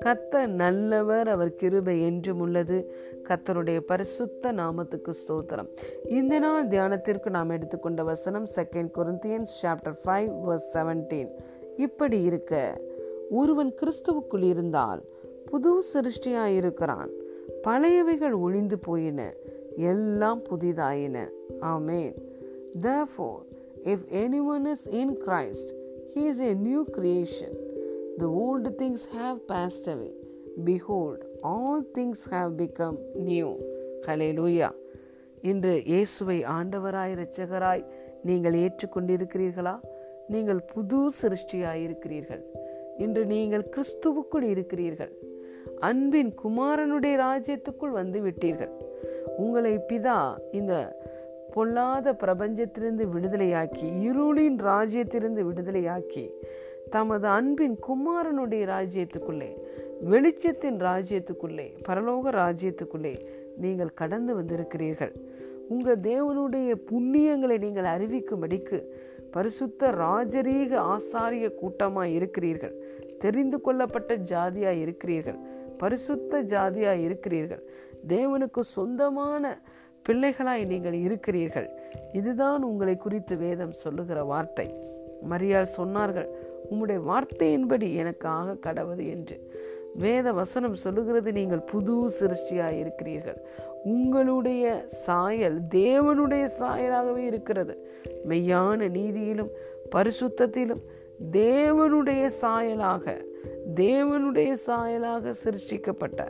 கத்த நல்லவர் அவர் கிருபை என்றும் உள்ளது. கத்தருடைய பரிசுத்த நாமத்துக்கு ஸ்தோத்திரம். இந்த நாள் தியானத்திற்கு நாம் எடுத்துக்கொண்ட வசனம் second Corinthians chapter five verse seventeen இப்படி இருக்க ஒருவன் கிறிஸ்துவுக்குள் இருந்தால் புது சிருஷ்டியாயிருக்கிறான் பழையவைகள் ஒளிந்து போயின எல்லாம் புதிதாயின. ஆமேன். தோர் if anyone is in Christ, he is a new creation. The old things have passed away. Behold, all things have become new. Hallelujah. இன்று இயேசுவை ஆண்டவராய் இரட்சகராய் நீங்கள் ஏற்றுக்கொண்டிருக்கிறீர்களா நீங்கள் புது சிருஷ்டியாய் இருக்கிறீர்கள் இன்று நீங்கள் கிறிஸ்துவுக்குள் இருக்கிறீர்கள் அன்பின் குமாரனுடைய ராஜ்யத்துக்குள் வந்து விட்டீர்கள் உங்களை பிதா இந்த பொல்லாத பிரபஞ்சத்திலிருந்து விடுதலையாக்கி இருளின் ராஜ்யத்திலிருந்து விடுதலையாக்கி தமது அன்பின் குமாரனுடைய ராஜ்யத்துக்குள்ளே வெளிச்சத்தின் ராஜ்யத்துக்குள்ளே பரலோக ராஜ்யத்துக்குள்ளே நீங்கள் கடந்து வந்திருக்கிறீர்கள். உங்கள் தேவனுடைய புண்ணியங்களை நீங்கள் அறிவிக்கும்படிக்கு பரிசுத்த ராஜரீக ஆசாரிய கூட்டமாக இருக்கிறீர்கள். தெரிந்து கொள்ளப்பட்ட ஜாதியாக இருக்கிறீர்கள். பரிசுத்த ஜாதியாக இருக்கிறீர்கள். தேவனுக்கு சொந்தமான பிள்ளைகளாய் நீங்கள் இருக்கிறீர்கள். இதுதான் உங்களை குறித்து வேதம் சொல்லுகிற வார்த்தை. மரியாள் சொன்னார்கள் உம்முடைய வார்த்தையின்படி எனக்கு ஆக கடவுது என்று. வேத வசனம் சொல்லுகிறது நீங்கள் புது சிருஷ்டியாய் இருக்கிறீர்கள். உங்களுடைய சாயல் தேவனுடைய சாயலாகவே இருக்கிறது. மெய்யான நீதியிலும் பரிசுத்தத்திலும் தேவனுடைய சாயலாக தேவனுடைய சாயலாக சிருஷ்டிக்கப்பட்ட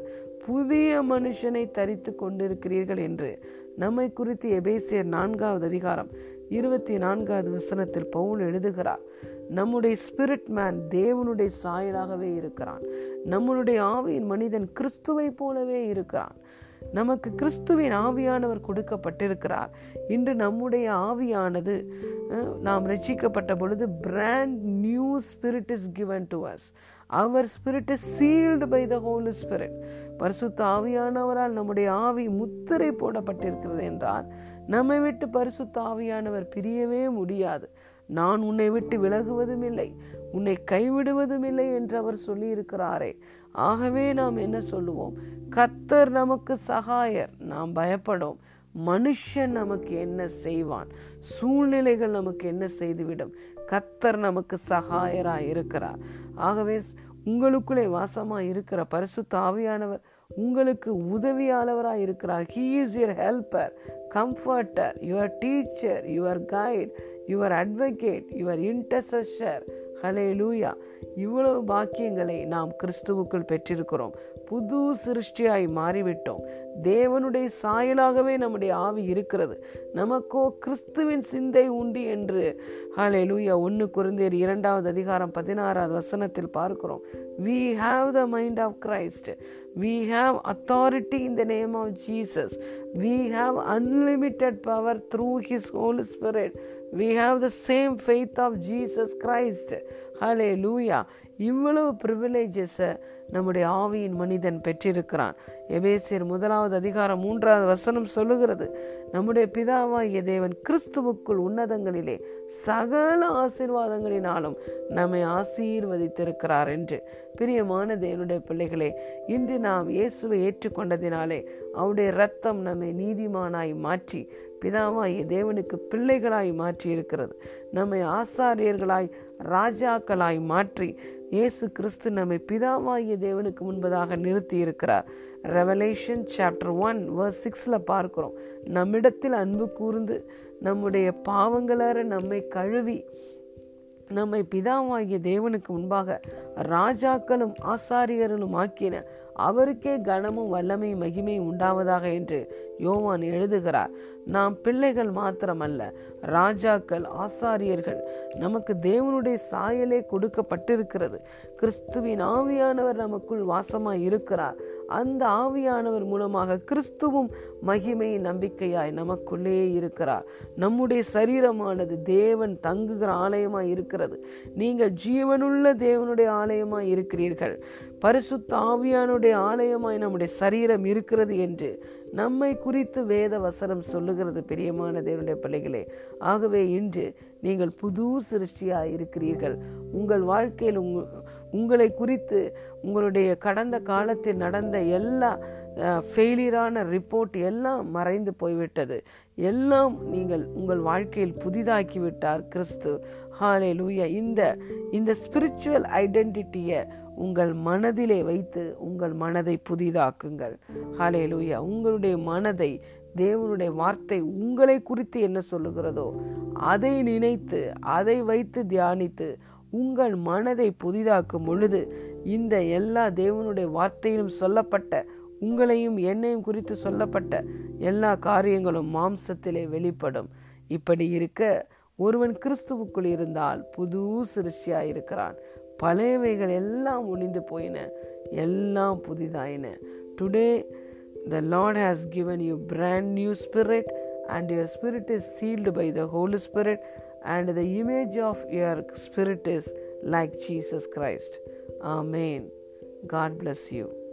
புதிய மனுஷனை தரித்து கொண்டிருக்கிறீர்கள் என்று நம்மை குறித்து எபேசியர் நான்காவது அதிகாரம் இருபத்தி நான்காவது வசனத்தில் பவுல் எழுதுகிறார் நம்முடைய ஸ்பிரிட் மேன் தேவனுடைய சாயலாகவே இருக்கிறான். நம்மளுடைய ஆவியின் மனிதன் கிறிஸ்துவை போலவே இருக்கிறான். நமக்கு கிறிஸ்துவின் ஆவியானவர் கொடுக்கப்பட்டிருக்கிறார். இன்று நம்முடைய ஆவியானது நாம் ரட்சிக்கப்பட்ட பொழுது brand new spirit is given to us our spirit is sealed by the holy spirit பரிசுத்த ஆவியானவரால் நம்முடைய ஆவி முத்திரை போடப்பட்டிருக்கிறது என்றால் நம்மை விட்டு பரிசுத்த ஆவியானவர் பிரியவே முடியாது. நான் உன்னை விட்டு விலகுவதும் இல்லை உன்னை கைவிடுவதும் இல்லை என்று அவர் சொல்லியிருக்கிறாரே. ஆகவே நாம் என்ன சொல்லுவோம்? கத்தர் நமக்கு சகாயர் நாம் பயப்படும். மனுஷன் நமக்கு என்ன செய்வான்? சூழ்நிலைகள் நமக்கு என்ன செய்துவிடும்? கத்தர் நமக்கு சகாயராக இருக்கிறார் ஆகவே உங்களுக்குள்ளே வாசமாக இருக்கிற பரிசுத்த ஆவியானவர் உங்களுக்கு உதவியாளவராக இருக்கிறார். He is your helper comforter your teacher your guide your advocate your intercessor hallelujah இவ்வளவு பாக்கியங்களை நாம் கிறிஸ்துவுக்குள் பெற்றிருக்கிறோம். புது சிருஷ்டியாய் மாறிவிட்டோம். தேவனுடைய சாயலாகவே நம்முடைய ஆவி இருக்கிறது. நமக்கோ கிறிஸ்துவின் சிந்தை உண்டு என்று ஹலே லூயா ஒன்று குருந்தேர் இரண்டாவது அதிகாரம் பதினாறாவது வசனத்தில் பார்க்கிறோம். We have the mind of Christ we have authority in the name of Jesus we have unlimited power through his holy spirit we have the same faith of Jesus Christ hallelujah இவ்வளவு ப்ரிவிலேஜஸை நம்முடைய ஆவியின் மனிதன் பெற்றிருக்கிறான். எபேசியர் முதலாவது அதிகாரம் மூன்றாவது வசனம் சொல்லுகிறது. நம்முடைய பிதாவாகிய தேவன் கிறிஸ்துவுக்குள் உன்னதங்களிலே சகல ஆசீர்வாதங்களினாலும் நம்மை ஆசீர்வதித்திருக்கிறார் என்று. பிரியமான தேவனுடைய பிள்ளைகளே இன்று நாம் இயேசுவை ஏற்றுக்கொண்டதினாலே அவருடைய ரத்தம் நம்மை நீதிமானாய் மாற்றி பிதாவாகிய தேவனுக்கு பிள்ளைகளாய் மாற்றி இருக்கிறது நம்மை ஆசாரியர்களாய் ராஜாக்களாய் மாற்றி இயேசு கிறிஸ்து நம்மை பிதாவாகிய தேவனுக்கு முன்பதாக நிறுத்தி இருக்கிறார் ரெவலேஷன் சாப்டர் ஒன் வர்ஸ் சிக்ஸில் பார்க்குறோம். நம்மிடத்தில் அன்பு கூர்ந்து நம்முடைய பாவங்களற நம்மை கழுவி நம்மை பிதாவாகிய தேவனுக்கு முன்பாக ராஜாக்களும் ஆசாரியர்களும் ஆக்கின அவருக்கே கனமும் வல்லமையும் மகிமையும் உண்டாவதாக என்று யோவான் எழுதுகிறார் நாம் பிள்ளைகள் மாத்திரமல்ல ராஜாக்கள் ஆசாரியர்கள் நமக்கு தேவனுடைய சாயலே கொடுக்கப்பட்டிருக்கிறது. கிறிஸ்துவின் ஆவியானவர் நமக்குள் வாசமாய் இருக்கிறார் அந்த ஆவியானவர் மூலமாக கிறிஸ்துவும் மகிமை நம்பிக்கையாய் நமக்குள்ளே இருக்கிறார். நம்முடைய சரீரமானது தேவன் தங்குகிற ஆலயமாய் இருக்கிறது. நீங்கள் ஜீவனுள்ள தேவனுடைய ஆலயமாய் இருக்கிறீர்கள். பரிசுத்த ஆவியானுடைய ஆலயமாய் நம்முடைய சரீரம் இருக்கிறது என்று நம்மை குறித்து வேத வசனம் சொல்லுகிறது பிரியமான தேவனுடைய பிள்ளைகளே. ஆகவே இன்று நீங்கள் புது சிருஷ்டியாக இருக்கிறீர்கள். உங்கள் வாழ்க்கையில் உங்கள் உங்களை குறித்து உங்களுடைய கடந்த காலத்தில் நடந்த எல்லா ஃபெயிலியரான ரிப்போர்ட் எல்லாம் மறைந்து போய்விட்டது. எல்லாம் நீங்கள் உங்கள் வாழ்க்கையில் புதிதாக்கி விட்டார் கிறிஸ்து. ஹாலே லூயா இந்த இந்த ஸ்பிரிச்சுவல் ஐடென்டிட்டியை உங்கள் மனதிலே வைத்து உங்கள் மனதை புதிதாக்குங்கள். ஹாலே லூயா உங்களுடைய மனதை தேவனுடைய வார்த்தை உங்களை குறித்து என்ன சொல்லுகிறதோ அதை நினைத்து அதை வைத்து தியானித்து உங்கள் மனதை புதிதாக்கும் பொழுது இந்த எல்லா தேவனுடைய வார்த்தையிலும் சொல்லப்பட்ட உங்களையும் என்னையும் குறித்து சொல்லப்பட்ட எல்லா காரியங்களும் மாம்சத்திலே வெளிப்படும். இப்படி இருக்க ஒருவன் கிறிஸ்துவுக்குள் இருந்தால் புது சிருஷ்டியா இருக்கிறான். பழையவைகள் எல்லாம் ஒளிந்து போயின எல்லாம் புதிதாயின. Today the Lord has given you brand new spirit and your spirit is sealed by the Holy Spirit and the image of your spirit is like Jesus Christ. Amen. God bless you.